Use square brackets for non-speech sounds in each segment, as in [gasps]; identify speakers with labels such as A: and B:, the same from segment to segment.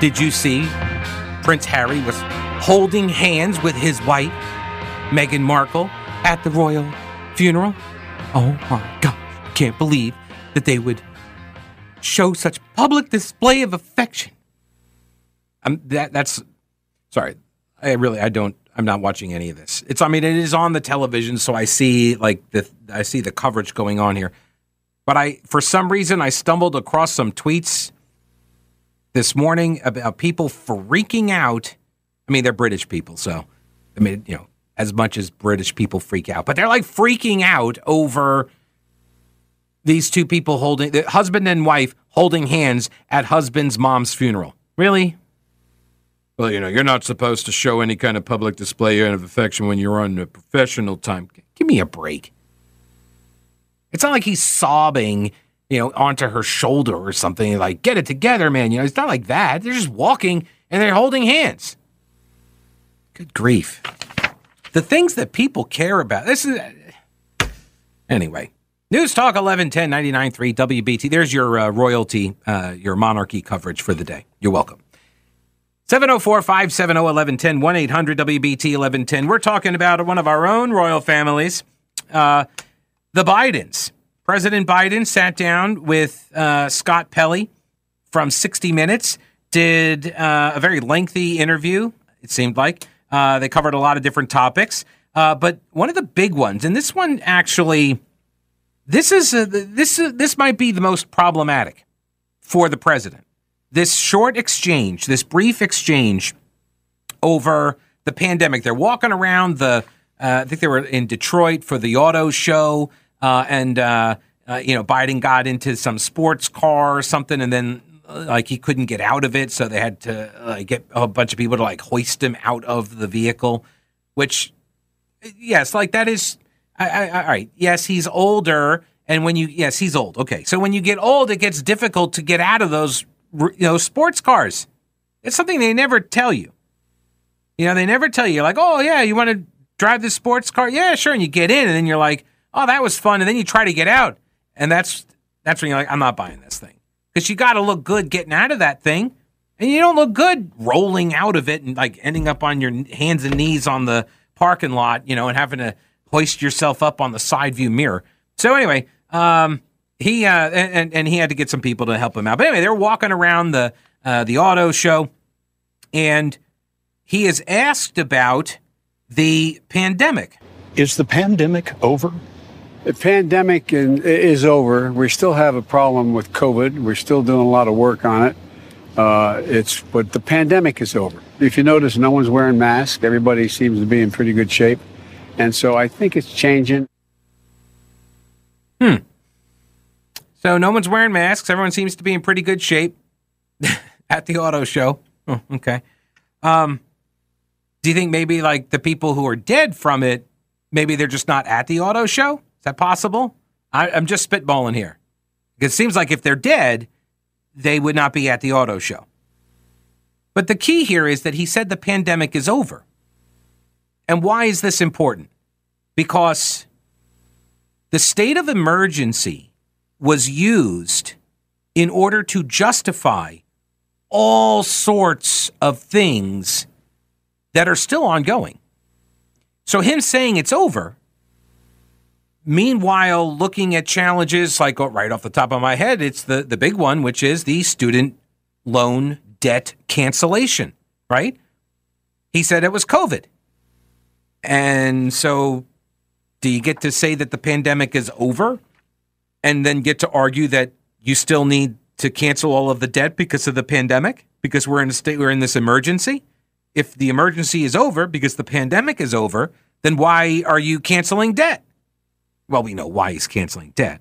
A: Did you see Prince Harry was holding hands with his wife, Meghan Markle, at the royal funeral? Oh my God. Can't believe that they would show such public display of affection. Um, that that's sorry. I really I don't I'm not watching any of this. It's I mean it is on the television, so I see like the I see the coverage going on here. But I for some reason I stumbled across some tweets this morning about people freaking out. I mean they're British people, so I mean you know as much as British people freak out, but they're like freaking out over these two people holding the husband and wife holding hands at husband's mom's funeral. Really? Well, you know, you're not supposed to show any kind of public display of affection when you're on a professional time. Give me a break. It's not like he's sobbing, you know, onto her shoulder or something. Like, get it together, man. You know, it's not like that. They're just walking and they're holding hands. Good grief. The things that people care about. This is. Anyway, News Talk 1110 99.3 WBT. There's your uh, royalty, uh, your monarchy coverage for the day. You're welcome. 704 570 1110 1 800 WBT 1110. We're talking about one of our own royal families, uh, the Bidens. President Biden sat down with uh, Scott Pelley from 60 Minutes, did uh, a very lengthy interview, it seemed like. Uh, they covered a lot of different topics. but one of the big ones, and this one actually this is a, this this might be the most problematic for the president. This short exchange, this brief exchange over the pandemic. They're walking around the. Uh, I think they were in Detroit for the auto show, uh, and uh, uh you know Biden got into some sports car or something, and then uh, like he couldn't get out of it, so they had to get a bunch of people to like hoist him out of the vehicle. Which, yes, like that is I, I, all right. Yes, he's older, and when you yes, he's old. Okay, so when you get old, it gets difficult to get out of those you know sports cars. It's something they never tell you. You know, they never tell you like, oh yeah, you want to drive this sports car? Yeah, sure. And you get in, and then you're like, oh, that was fun, and then you try to get out, and that's that's when you're like, I'm not buying this thing because you got to look good getting out of that thing, and you don't look good rolling out of it and like ending up on your hands and knees on the parking lot, you know, and having to hoist yourself up on the side view mirror. So anyway, um, he uh, and and he had to get some people to help him out. But anyway, they're walking around the uh, the auto show, and he is asked about the pandemic.
B: Is the pandemic over?
C: The pandemic is over. We still have a problem with COVID. We're still doing a lot of work on it. Uh, it's but the pandemic is over. If you notice, no one's wearing masks. Everybody seems to be in pretty good shape. And so I think it's changing.
A: Hmm. So no one's wearing masks. Everyone seems to be in pretty good shape [laughs] at the auto show. Oh, okay. Um, do you think maybe like the people who are dead from it, maybe they're just not at the auto show? Is that possible? I, I'm just spitballing here. It seems like if they're dead, they would not be at the auto show. But the key here is that he said the pandemic is over. And why is this important? Because the state of emergency was used in order to justify all sorts of things that are still ongoing. So, him saying it's over, meanwhile, looking at challenges like oh, right off the top of my head, it's the, the big one, which is the student loan debt cancellation, right? He said it was COVID. And so, do you get to say that the pandemic is over and then get to argue that you still need to cancel all of the debt because of the pandemic? Because we're in a state, we're in this emergency? If the emergency is over because the pandemic is over, then why are you canceling debt? Well, we know why he's canceling debt.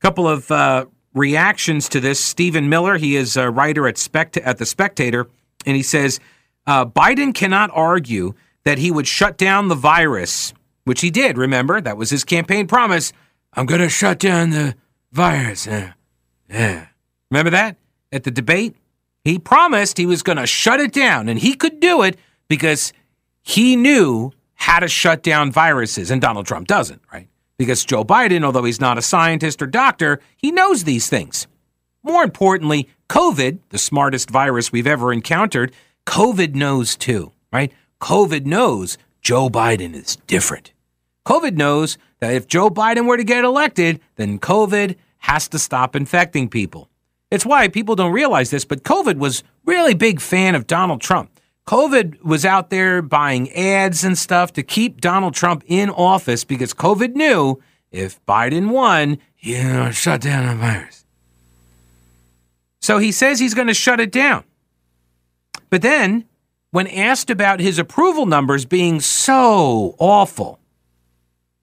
A: A couple of uh, reactions to this. Stephen Miller, he is a writer at, Spect- at The Spectator, and he says, uh, Biden cannot argue that he would shut down the virus, which he did, remember? That was his campaign promise. I'm going to shut down the virus. Yeah. yeah. Remember that at the debate? He promised he was going to shut it down, and he could do it because he knew how to shut down viruses, and Donald Trump doesn't, right? Because Joe Biden, although he's not a scientist or doctor, he knows these things. more importantly, COVID, the smartest virus we've ever encountered, COVID knows too, right? COVID knows Joe Biden is different. COVID knows that if Joe Biden were to get elected, then COVID has to stop infecting people. It's why people don't realize this, but COVID was really big fan of Donald Trump. COVID was out there buying ads and stuff to keep Donald Trump in office because COVID knew if Biden won, you know, shut down the virus. So he says he's going to shut it down. But then, when asked about his approval numbers being so awful,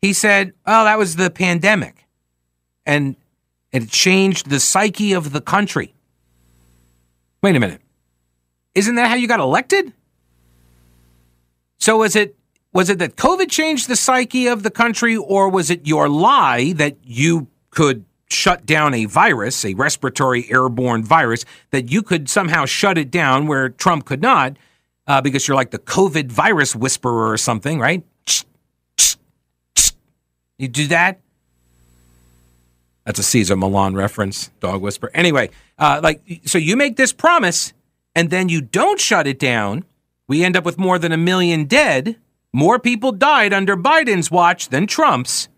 A: he said, "Oh, that was the pandemic." And it changed the psyche of the country. Wait a minute. Isn't that how you got elected? So was it was it that COVID changed the psyche of the country or was it your lie that you could shut down a virus, a respiratory airborne virus, that you could somehow shut it down where Trump could not uh, because you're like the COVID virus whisperer or something, right? You do that? That's a Cesar Millan reference, dog whisper. Anyway, uh, like, so you make this promise and then you don't shut it down. We end up with more than a million dead. More people died under Biden's watch than Trump's.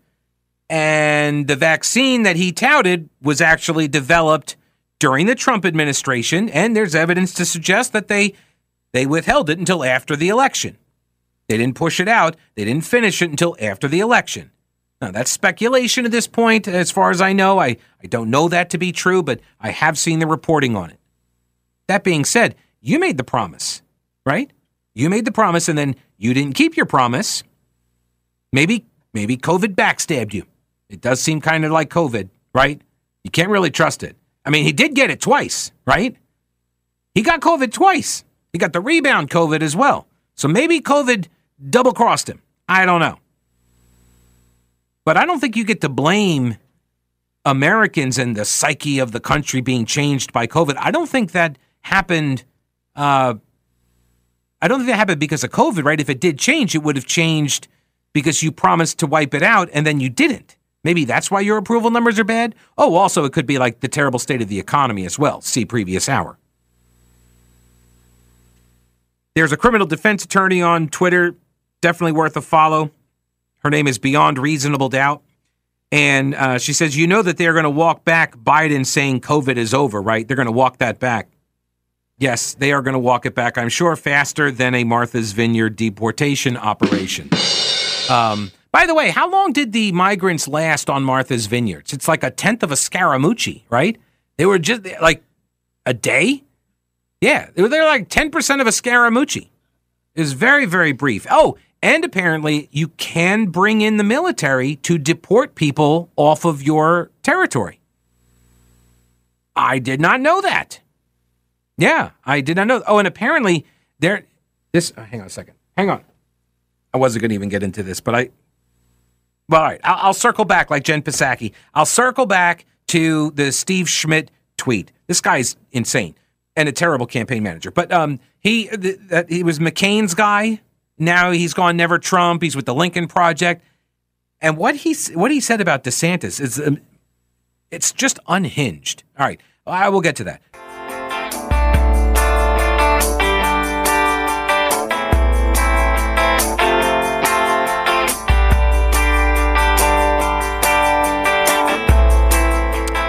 A: And the vaccine that he touted was actually developed during the Trump administration. And there's evidence to suggest that they, they withheld it until after the election. They didn't push it out, they didn't finish it until after the election. Now, that's speculation at this point, as far as I know. I, I don't know that to be true, but I have seen the reporting on it. That being said, you made the promise, right? You made the promise and then you didn't keep your promise. Maybe, maybe COVID backstabbed you. It does seem kind of like COVID, right? You can't really trust it. I mean, he did get it twice, right? He got COVID twice. He got the rebound COVID as well. So maybe COVID double crossed him. I don't know. But I don't think you get to blame Americans and the psyche of the country being changed by COVID. I don't think that happened. Uh, I don't think that happened because of COVID, right? If it did change, it would have changed because you promised to wipe it out and then you didn't. Maybe that's why your approval numbers are bad. Oh, also, it could be like the terrible state of the economy as well. See previous hour. There's a criminal defense attorney on Twitter, definitely worth a follow. Her name is Beyond Reasonable Doubt. And uh, she says, You know that they're going to walk back Biden saying COVID is over, right? They're going to walk that back. Yes, they are going to walk it back, I'm sure, faster than a Martha's Vineyard deportation operation. Um, by the way, how long did the migrants last on Martha's Vineyards? It's like a tenth of a Scaramucci, right? They were just like a day? Yeah, they were like 10% of a Scaramucci. It was very, very brief. Oh, and apparently, you can bring in the military to deport people off of your territory. I did not know that. Yeah, I did not know. Oh, and apparently, there. This. Oh, hang on a second. Hang on. I wasn't going to even get into this, but I. Well, all right. I'll, I'll circle back like Jen Psaki. I'll circle back to the Steve Schmidt tweet. This guy's insane and a terrible campaign manager. But um, he th- he was McCain's guy now he's gone never Trump. He's with the Lincoln Project. And what he what he said about DeSantis is um, it's just unhinged. All right, I will get to that.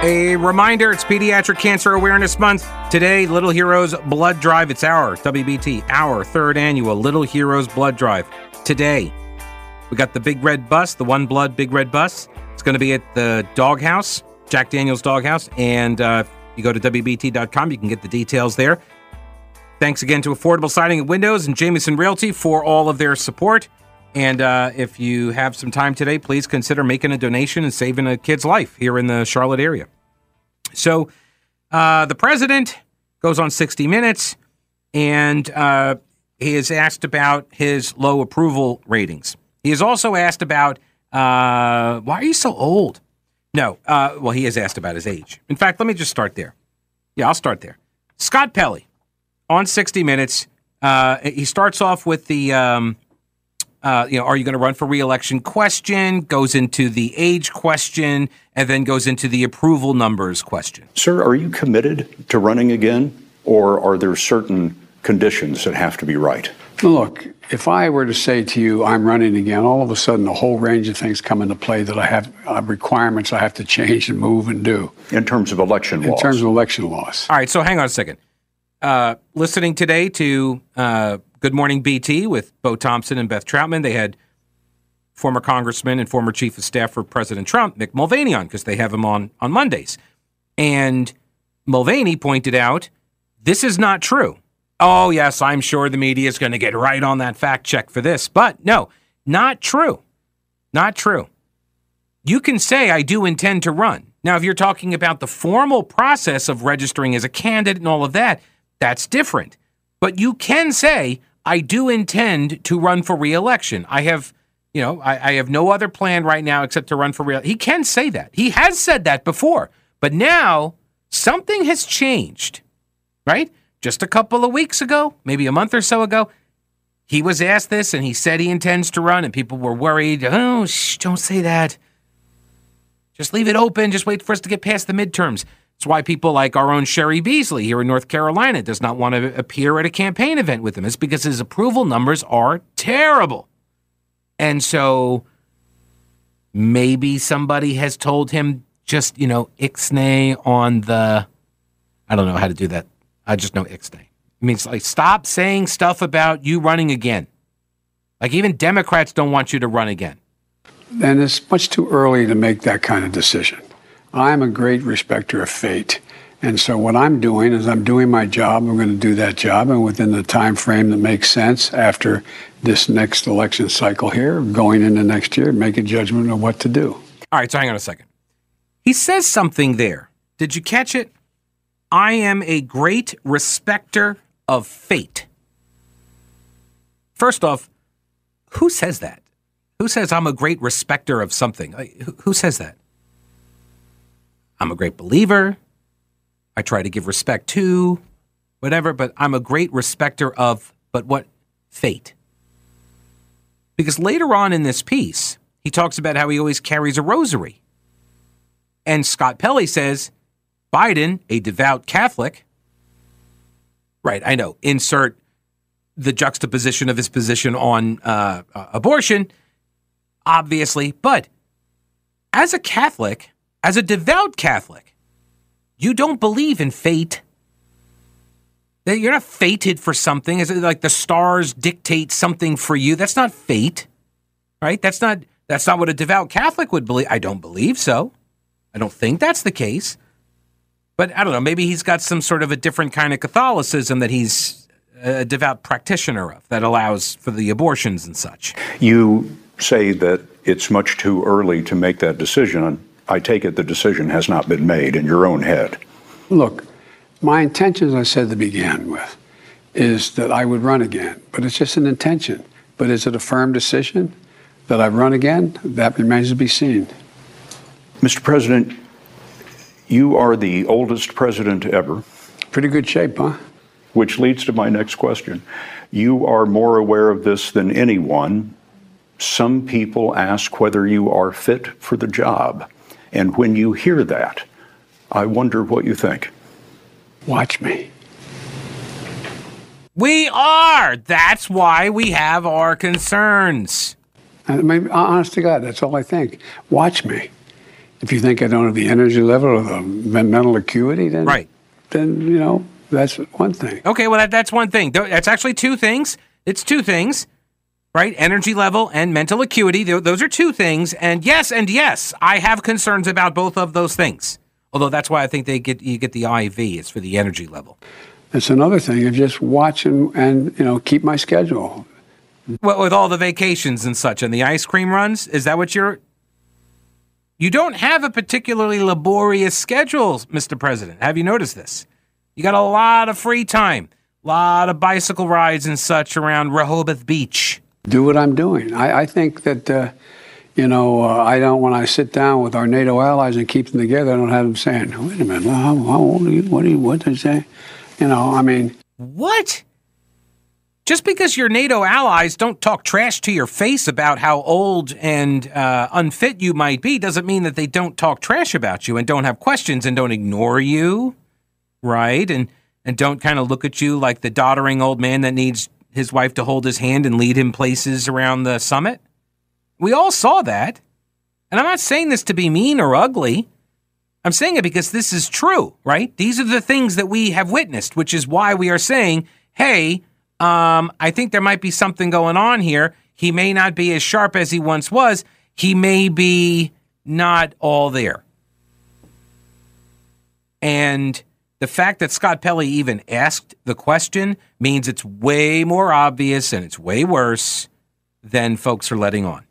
A: A reminder it's Pediatric Cancer Awareness Month. Today, Little Heroes Blood Drive. It's our WBT, our third annual Little Heroes Blood Drive. Today, we got the Big Red Bus, the OneBlood Big Red Bus. It's going to be at the Doghouse, Jack Daniels Doghouse. And uh, you go to WBT.com, you can get the details there. Thanks again to Affordable Siding and Windows and Jameson Realty for all of their support. And uh, if you have some time today, please consider making a donation and saving a kid's life here in the Charlotte area. So uh, the president goes on 60 Minutes and uh, he is asked about his low approval ratings. He is also asked about uh, why are you so old? No, uh, well, he is asked about his age. In fact, let me just start there. Yeah, I'll start there. Scott Pelley on 60 Minutes. Uh, he starts off with the um, uh, you know, are you going to run for reelection question, goes into the age question, and then goes into the approval numbers question.
B: Sir, are you committed to running again, or are there certain conditions that have to be right?
C: Look, if I were to say to you, I'm running again, all of a sudden a whole range of things come into play that I have uh, requirements I have to change and move and do.
B: In terms of election
C: in
B: laws?
C: In terms of election laws.
A: All right, so hang on a second. Uh, listening today to uh, Good Morning BT with Bo Thompson and Beth Troutman, they had former congressman and former chief of staff for President Trump, Mick Mulvaney, on because they have him on on Mondays. And Mulvaney pointed out this is not true. Oh, yes, I'm sure the media is going to get right on that fact check for this. But no, not true. Not true. You can say, I do intend to run. Now, if you're talking about the formal process of registering as a candidate and all of that, that's different. But you can say, I do intend to run for reelection. I have, you know, I, I have no other plan right now except to run for reelection. He can say that. He has said that before. But now something has changed, right? just a couple of weeks ago, maybe a month or so ago, he was asked this and he said he intends to run, and people were worried. Oh, shh, don't say that. Just leave it open. Just wait for us to get past the midterms. It's why people like our own Cheri Beasley here in North Carolina does not want to appear at a campaign event with him. It's because his approval numbers are terrible. And so maybe somebody has told him just, you know, ixnay on the, I don't know how to do that I just know Ixnay. It means like stop saying stuff about you running again. Like even Democrats don't want you to run again.
C: And it's much too early to make that kind of decision. I'm a great respecter of fate. And so what I'm doing is I'm doing my job. I'm going to do that job, and within the time frame that makes sense after this next election cycle here, going into next year, make a judgment of what to do.
A: All right, so hang on a second. He says something there. Did you catch it? I am a great respecter of fate. First off, who says that? Who says I'm a great respecter of something? Who says that? I'm a great believer. I try to give respect to whatever, but I'm a great respecter of, but what? Fate. Because later on in this piece, he talks about how he always carries a rosary. And Scott Pelley says, Biden, a devout Catholic, right, I know, insert the juxtaposition of his position on uh, abortion, obviously, but as a Catholic, as a devout Catholic, you don't believe in fate. That You're not fated for something. Is it like the stars dictate something for you? That's not fate, right? That's not that's not what a devout Catholic would believe. I don't believe so. I don't think that's the case. But I don't know, maybe he's got some sort of a different kind of Catholicism that he's uh, a devout practitioner of that allows for the abortions and such.
B: You say that it's much too early to make that decision. I take it the decision has not been made in your own head.
C: Look, my intention, as I said to begin with, is that I would run again, but it's just an intention. But is it a firm decision that I run again? That remains to be seen.
B: Mr. President, you are the oldest president ever.
C: Pretty good shape, huh?
B: Which leads to my next question. You are more aware of this than anyone. Some people ask whether you are fit for the job. And when you hear that, I wonder what you think.
C: Watch me.
A: We are. That's why we have our concerns.
C: Uh, I mean, uh, honest to God, that's all I think. Watch me. If you think I don't have the energy level or the mental acuity, then
A: right.
C: then you know that's one thing.
A: Okay, well that, that's one thing. That's actually two things. It's two things, right? Energy level and mental acuity. Those are two things. And yes, and yes, I have concerns about both of those things. Although that's why I think they get you get the IV. It's for the energy level.
C: That's another thing of just watch and, and you know keep my schedule.
A: Well, with all the vacations and such and the ice cream runs, is that what you're you don't have a particularly laborious schedule, Mr. President. Have you noticed this? You got a lot of free time, a lot of bicycle rides and such around Rehoboth Beach.
C: Do what I'm doing. I, I think that, uh, you know, uh, I don't, when I sit down with our NATO allies and keep them together, I don't have them saying, wait a minute, how, how old are you? What do you, what you say? You know, I mean.
A: What? just because your NATO allies don't talk trash to your face about how old and uh, unfit you might be doesn't mean that they don't talk trash about you and don't have questions and don't ignore you, right? And and don't kind of look at you like the doddering old man that needs his wife to hold his hand and lead him places around the summit. We all saw that. And I'm not saying this to be mean or ugly. I'm saying it because this is true, right? These are the things that we have witnessed, which is why we are saying, hey, um, I think there might be something going on here. He may not be as sharp as he once was. He may be not all there. And the fact that Scott Pelley even asked the question means it's way more obvious and it's way worse than folks are letting on.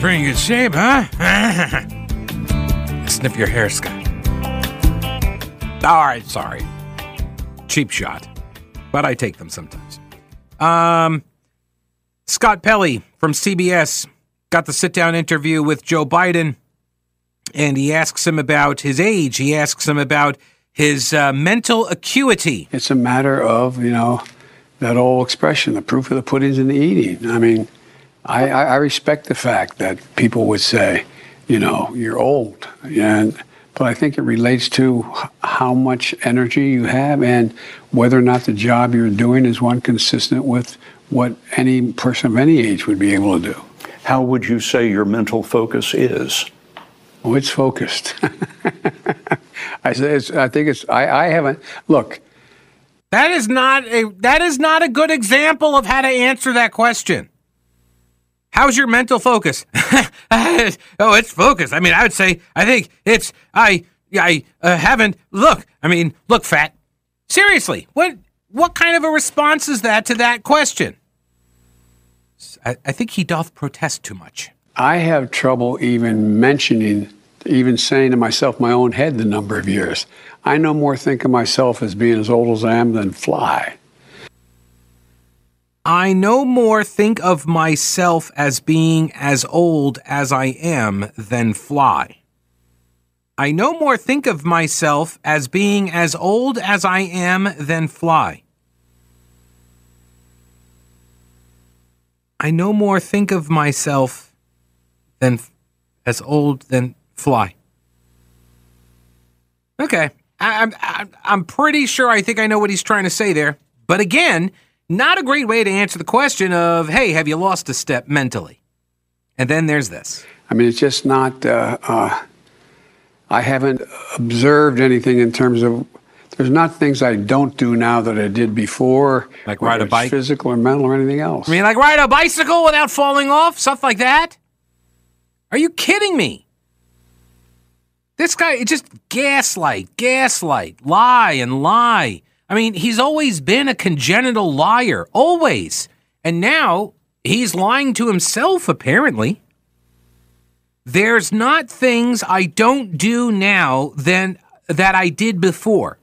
A: pretty good shape, huh? [laughs] Sniff your hair, Scott. All right, sorry. Cheap shot, but I take them sometimes. Um, Scott Pelley from CBS got the sit down interview with Joe Biden, and he asks him about his age. He asks him about his uh, mental acuity.
C: It's a matter of, you know, that old expression the proof of the pudding's in the eating. I mean, I, I respect the fact that people would say, you know, you're old, and but I think it relates to how much energy you have and whether or not the job you're doing is one consistent with what any person of any age would be able to do.
B: How would you say your mental focus is?
C: Oh, it's focused. [laughs] I say it's, I think it's. I, I haven't look.
A: That is not a. That is not a good example of how to answer that question. How's your mental focus? [laughs] oh, it's focused. I mean, I would say I think it's I I uh, haven't look. I mean, look, fat. Seriously, what what kind of a response is that to that question? I, I think he doth protest too much.
C: I have trouble even mentioning, even saying to myself, my own head, the number of years. I no more think of myself as being as old as I am than fly.
A: I no more think of myself as being as old as I am than fly. I no more think of myself as being as old as I am than fly. I no more think of myself than as old than fly. Okay, I, am I'm, I'm pretty sure I think I know what he's trying to say there. But again, not a great way to answer the question of, hey, have you lost a step mentally? And then there's this.
C: I mean, it's just not, uh, uh, I haven't observed anything in terms of, there's not things I don't do now that I did before.
A: Like ride a bike?
C: Physical or mental or anything else.
A: I mean, like ride a bicycle without falling off? Stuff like that? Are you kidding me? This guy, it just gaslight, gaslight, lie and lie. I mean, he's always been a congenital liar, always. And now he's lying to himself, apparently. There's not things I don't do now than that I did before.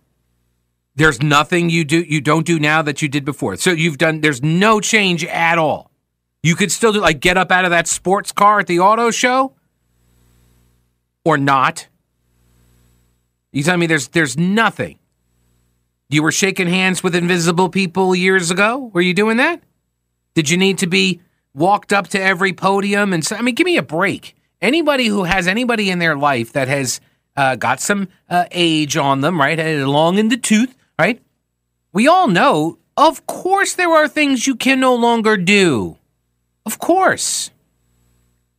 A: There's nothing you do you don't do now that you did before. So you've done there's no change at all. You could still do like get up out of that sports car at the auto show or not. You tell me there's there's nothing. You were shaking hands with invisible people years ago. Were you doing that? Did you need to be walked up to every podium and I mean, give me a break. Anybody who has anybody in their life that has uh, got some uh, age on them, right, long in the tooth, right? We all know, of course, there are things you can no longer do. Of course.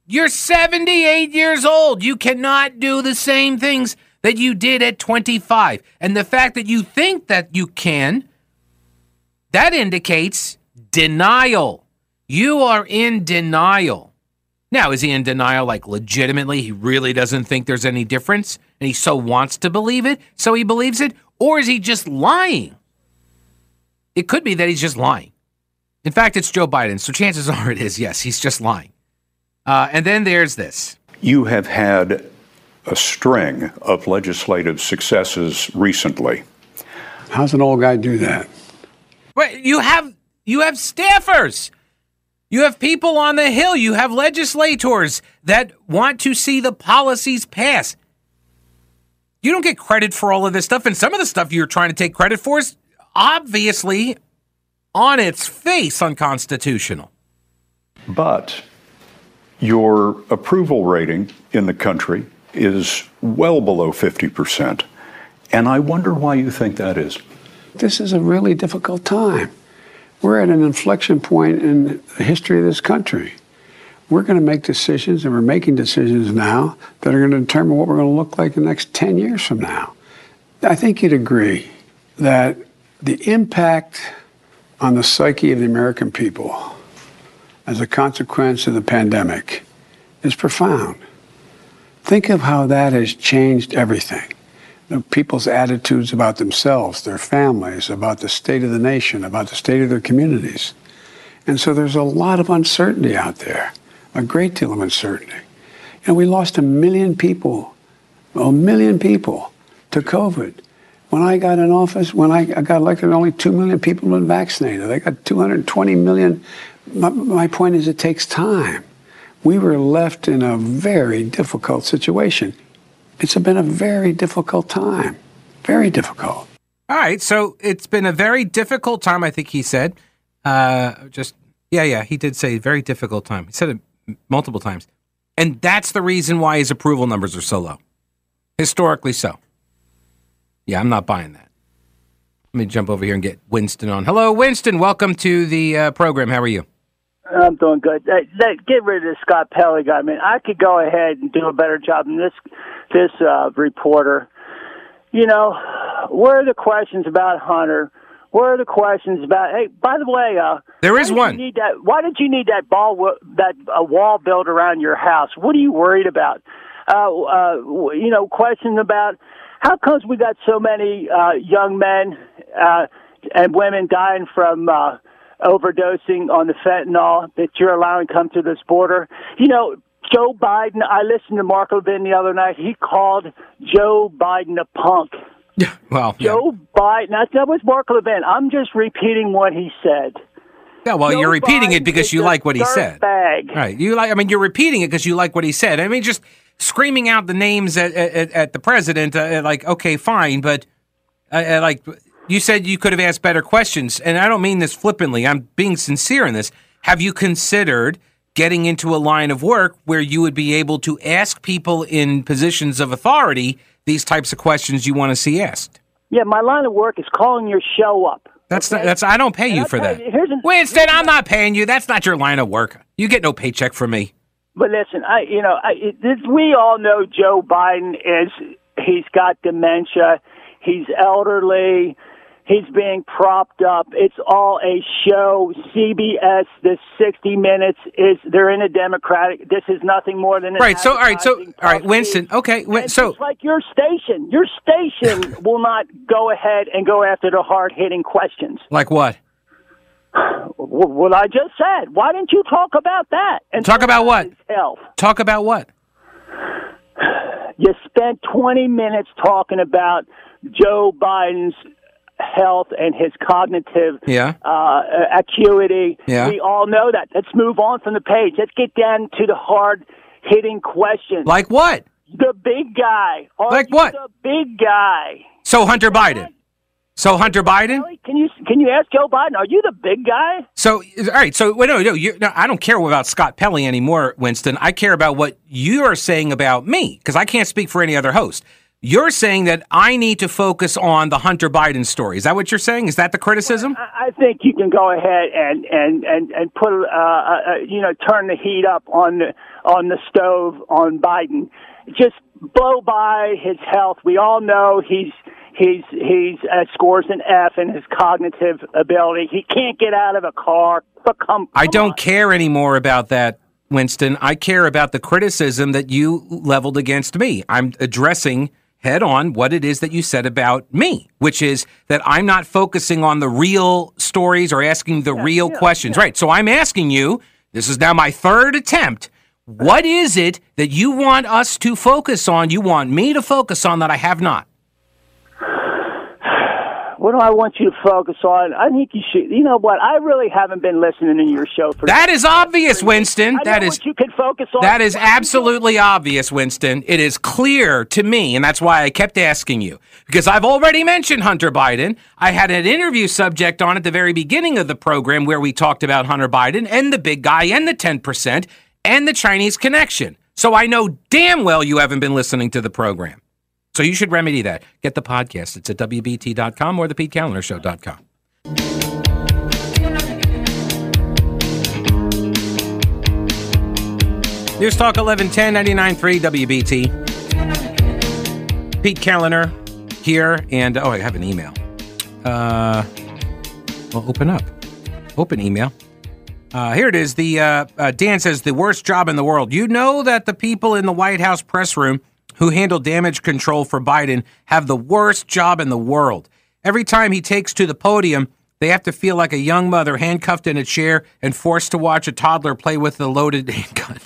A: You're 78 years old. You cannot do the same things that you did at 25. And the fact that you think that you can, that indicates denial. You are in denial. Now, is he in denial like legitimately? He really doesn't think there's any difference and he so wants to believe it, so he believes it? Or is he just lying? It could be that he's just lying. In fact, it's Joe Biden, so chances [laughs] are it is, yes, he's just lying. Uh, and then there's this.
B: You have had a string of legislative successes recently.
C: How's an old guy do that?
A: But you have you have staffers. You have people on the Hill. You have legislators that want to see the policies pass. You don't get credit for all of this stuff. And some of the stuff you're trying to take credit for is obviously on its face unconstitutional.
B: But your approval rating in the country is well below 50%. And I wonder why you think that is.
C: This is a really difficult time. We're at an inflection point in the history of this country. We're going to make decisions, and we're making decisions now that are going to determine what we're going to look like the next 10 years from now. I think you'd agree that the impact on the psyche of the American people as a consequence of the pandemic is profound. Think of how that has changed everything you know, people's attitudes about themselves, their families, about the state of the nation, about the state of their communities. And so there's a lot of uncertainty out there, a great deal of uncertainty. And we lost a million people, a million people to COVID. When I got in office, when I, got elected, only 2 million people had been vaccinated. They got 220 million. My, my point is, it takes time. We were left in a very difficult situation. It's been a very difficult time. Very difficult.
A: All right. So it's been a very difficult time, I think he said. Uh, just, yeah, yeah, he did say very difficult time. He said it multiple times. And that's the reason why his approval numbers are so low. Historically so. Yeah, I'm not buying that. Let me jump over here and get Winston on. Hello, Winston. Welcome to the uh, program. How are you?
D: I'm doing good. Hey, get rid of this Scott Pelley guy. I mean, I could go ahead and do a better job than this this uh, reporter. You know, where are the questions about Hunter? Where are the questions about? Hey, by the way, uh,
A: there is one.
D: need that? Why did you need that ball that a wall built around your house? What are you worried about? Uh, uh, you know, questions about how comes we got so many uh, young men uh, and women dying from uh, overdosing on the fentanyl that you're allowing come to this border. You know, Joe Biden, I listened to Mark Levin the other night. He called Joe Biden a punk.
A: Yeah, well,
D: Joe
A: yeah.
D: Biden, that was Mark Levin. I'm just repeating what he said.
A: Yeah, well, Joe you're repeating Biden it because you like what he said.
D: Bag.
A: Right. You like I mean you're repeating it because you like what he said. I mean just screaming out the names at at, at the president uh, like okay, fine, but uh, uh like you said you could have asked better questions, and I don't mean this flippantly. I'm being sincere in this. Have you considered getting into a line of work where you would be able to ask people in positions of authority these types of questions you want to see asked?
D: Yeah, my line of work is calling your show up.
A: That's okay? not, that's I don't pay you for that.
D: You, here's an,
A: Winston, I'm not paying you. That's not your line of work. You get no paycheck from me.
D: But listen, I you know I, this, we all know Joe Biden is he's got dementia, he's elderly, He's being propped up. It's all a show. CBS, this 60 Minutes is they're in a Democratic. This is nothing more than
A: right. So all right. So all right, Winston. Okay. So it's
D: like your station, your station [laughs] will not go ahead and go after the hard hitting questions.
A: Like what?
D: What I just said. Why didn't you talk about that?
A: And talk about what?
D: Health.
A: Talk about what?
D: You spent 20 minutes talking about Joe Biden's health and his cognitive
A: yeah.
D: uh, acuity.
A: Yeah.
D: We all know that. Let's move on from the page. Let's get down to the hard hitting questions.
A: Like what?
D: The big guy.
A: Are like what?
D: The big guy.
A: So Hunter Biden. So Hunter Biden?
D: Can you can you ask Joe Biden? Are you the big guy?
A: So all right. So wait, no, no, you, no I don't care about Scott Pelley anymore, Winston. I care about what you are saying about me because I can't speak for any other host. You're saying that I need to focus on the Hunter Biden story. Is that what you're saying? Is that the criticism?
D: Well, I think you can go ahead and and and and put uh, uh, uh, you know turn the heat up on the on the stove on Biden. Just blow by his health. We all know he's he's he's uh, scores an F in his cognitive ability. He can't get out of a car. But come,
A: I don't
D: on.
A: care anymore about that. Winston, I care about the criticism that you leveled against me. I'm addressing head on what it is that you said about me, which is that I'm not focusing on the real stories or asking the
D: yeah,
A: real
D: yeah,
A: questions.
D: Yeah.
A: Right. So I'm asking you, this is now my third attempt. What is it that you want us to focus on? You want me to focus on that I have not?
D: What do I want you to focus on? I think you should. You know what? I really haven't been listening to your show for.
A: That is obvious, Winston. That is
D: what you can focus on.
A: that is absolutely obvious, Winston. It is clear to me, and that's why I kept asking you because I've already mentioned Hunter Biden. I had an interview subject on at the very beginning of the program where we talked about Hunter Biden and the big guy and the ten percent and the Chinese connection. So I know damn well you haven't been listening to the program. So you should remedy that. Get the podcast. It's at WBT.com or the PeteKalinerShow.com. News Talk 1110 99.3 WBT. Pete Kaliner here, and oh, I have an email. Uh, well, open up. Open email. Uh, here it is. The uh, uh, Dan says the worst job in the world. You know that the people in the White House press room who handle damage control for Biden have the worst job in the world. Every time he takes to the podium, they have to feel like a young mother handcuffed in a chair and forced to watch a toddler play with a loaded [laughs] handgun.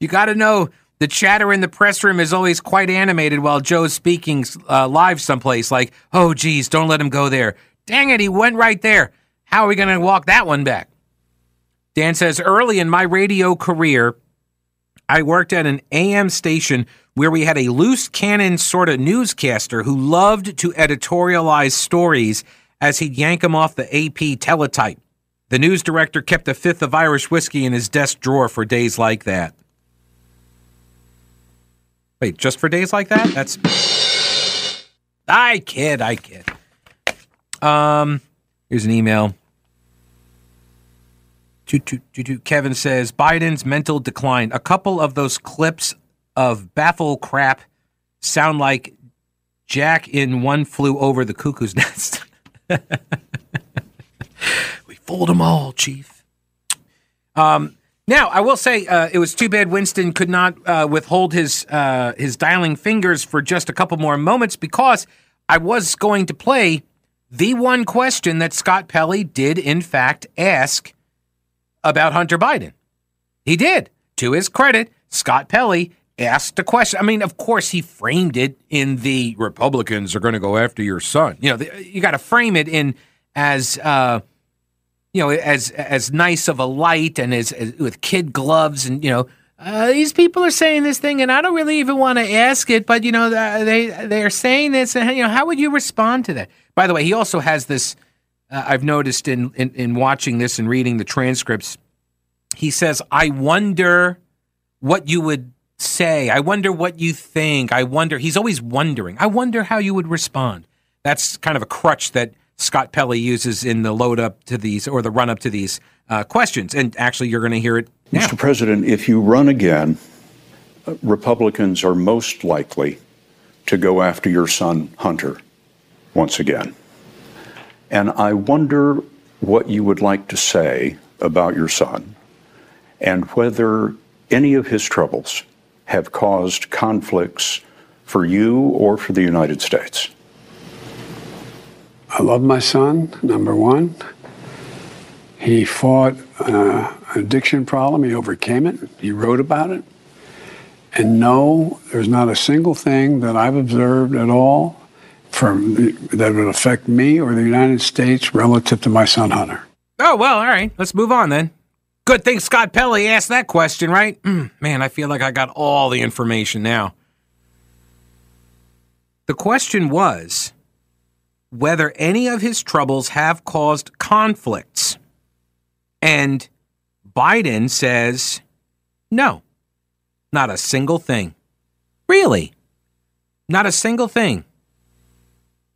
A: You got to know the chatter in the press room is always quite animated while Joe's speaking uh, live someplace. Like, oh, geez, don't let him go there. Dang it, he went right there. How are we going to walk that one back? Dan says, early in my radio career, I worked at an AM station where we had a loose cannon sort of newscaster who loved to editorialize stories as he'd yank them off the AP teletype. The news director kept a fifth of Irish whiskey in his desk drawer for days like that. Wait, just for days like that? That's. I kid, I kid. Um, here's an email. Kevin says Biden's mental decline. A couple of those clips of baffle crap sound like Jack in One Flew Over the Cuckoo's [laughs] Nest. we fooled them all, Chief. Um, now, I will say uh, it was too bad Winston could not uh, withhold his uh, his dialing fingers for just a couple more moments because I was going to play the one question that Scott Pelley did in fact ask about Hunter Biden. He did. To his credit, Scott Pelley asked a question. I mean, of course, he framed it in the Republicans are going to go after your son. You know, the, you got to frame it in as uh, you know as as nice of a light and as, as with kid gloves and you know. Uh, these people are saying this thing, and I don't really even want to ask it. But you know, they they are saying this, and you know, how would you respond to that? By the way, he also has this. Uh, I've noticed in, in in watching this and reading the transcripts. He says, "I wonder what you would say. I wonder what you think. I wonder." He's always wondering. I wonder how you would respond. That's kind of a crutch that Scott Pelley uses in the load up to these or the run up to these uh, questions. And actually, you're going to hear it now.
B: Mr. President, if you run again, uh, Republicans are most likely to go after your son, Hunter, once again. And I wonder what you would like to say about your son and whether any of his troubles have caused conflicts for you or for the United States.
C: I love my son, number one. He fought uh, an addiction problem, he overcame it, he wrote about it. And no, there's not a single thing that I've observed at all from that would affect me or the United States relative to my son Hunter.
A: Oh, well, all right. Let's move on then. Good thing Scott Pelley asked that question, right? Mm, man, I feel like I got all the information now. The question was whether any of his troubles have caused conflicts. And Biden says no, not a single thing. Really? Not a single thing.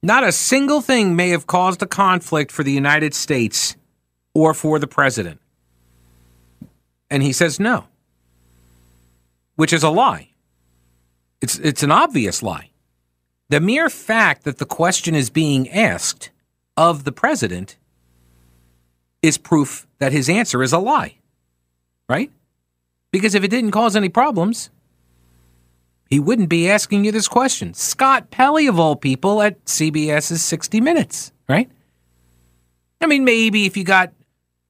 A: Not a single thing may have caused a conflict for the United States or for the president. And he says no, which is a lie. It's, it's an obvious lie. The mere fact that the question is being asked of the president is proof that his answer is a lie, right? Because if it didn't cause any problems, he wouldn't be asking you this question. Scott Pelley, of all people, at CBS's 60 Minutes, right? I mean, maybe if you got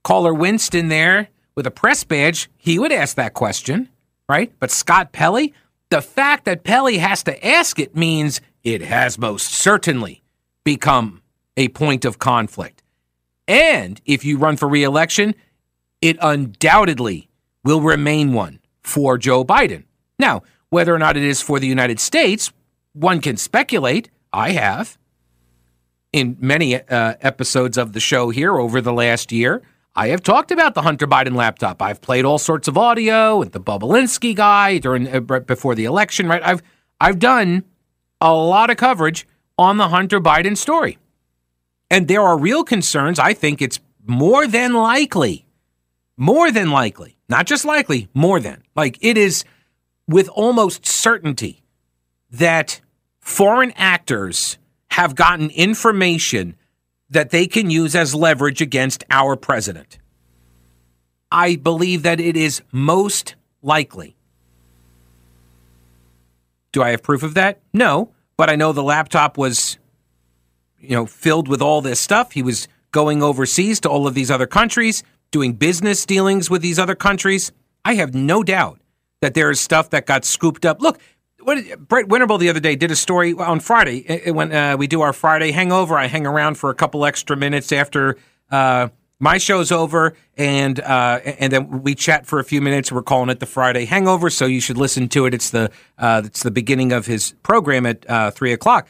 A: caller Winston there with a press badge, he would ask that question, right? But Scott Pelley, the fact that Pelley has to ask it means it has most certainly become a point of conflict. And if you run for reelection, it undoubtedly will remain one for Joe Biden. Now, whether or not it is for the United States, one can speculate. I have in many uh, episodes of the show here over the last year. I have talked about the Hunter Biden laptop. I've played all sorts of audio with the Bobulinski guy during uh, before the election. Right? I've I've done a lot of coverage on the Hunter Biden story, and there are real concerns. I think it's more than likely, more than likely, not just likely, more than like it is with almost certainty that foreign actors have gotten information that they can use as leverage against our president. I believe that it is most likely. Do I have proof of that? No, but I know the laptop was you know filled with all this stuff. He was going overseas to all of these other countries, doing business dealings with these other countries. I have no doubt that there is stuff that got scooped up. Look, what Brett Winterble the other day did a story on Friday when uh, we do our Friday hangover. I hang around for a couple extra minutes after uh, my show's over, and uh, and then we chat for a few minutes. We're calling it the Friday Hangover, so you should listen to it. It's the uh, it's the beginning of his program at uh, three o'clock.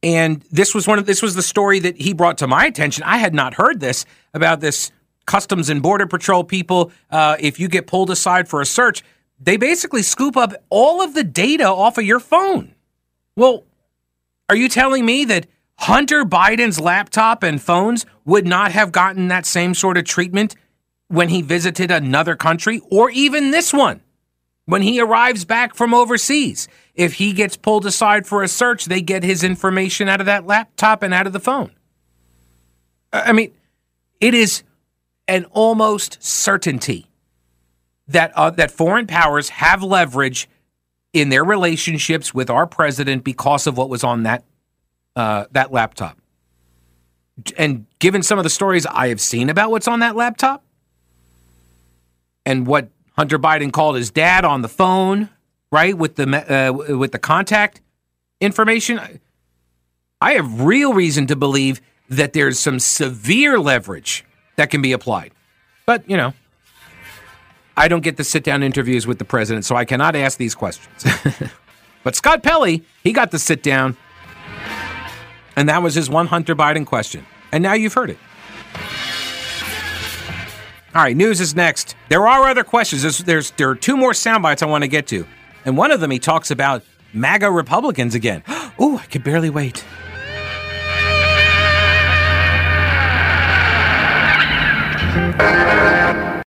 A: And this was one of this was the story that he brought to my attention. I had not heard this about this Customs and Border Patrol people. Uh, if you get pulled aside for a search, they basically scoop up all of the data off of your phone. Well, are you telling me that Hunter Biden's laptop and phones would not have gotten that same sort of treatment when he visited another country or even this one? When he arrives back from overseas, if he gets pulled aside for a search, they get his information out of that laptop and out of the phone. I mean, it is an almost certainty that uh, that foreign powers have leverage in their relationships with our president because of what was on that uh, that laptop. And given some of the stories I have seen about what's on that laptop, and what Hunter Biden called his dad on the phone, right with the uh, with the contact information, I have real reason to believe that there's some severe leverage that can be applied. But you know, I don't get to sit down interviews with the president, so I cannot ask these questions. [laughs] but Scott Pelley, he got to sit down, and that was his one Hunter Biden question. And now you've heard it. All right, news is next. There are other questions. There's, there's there are two more sound bites I want to get to, and one of them he talks about MAGA Republicans again. [gasps] Ooh, I could barely wait.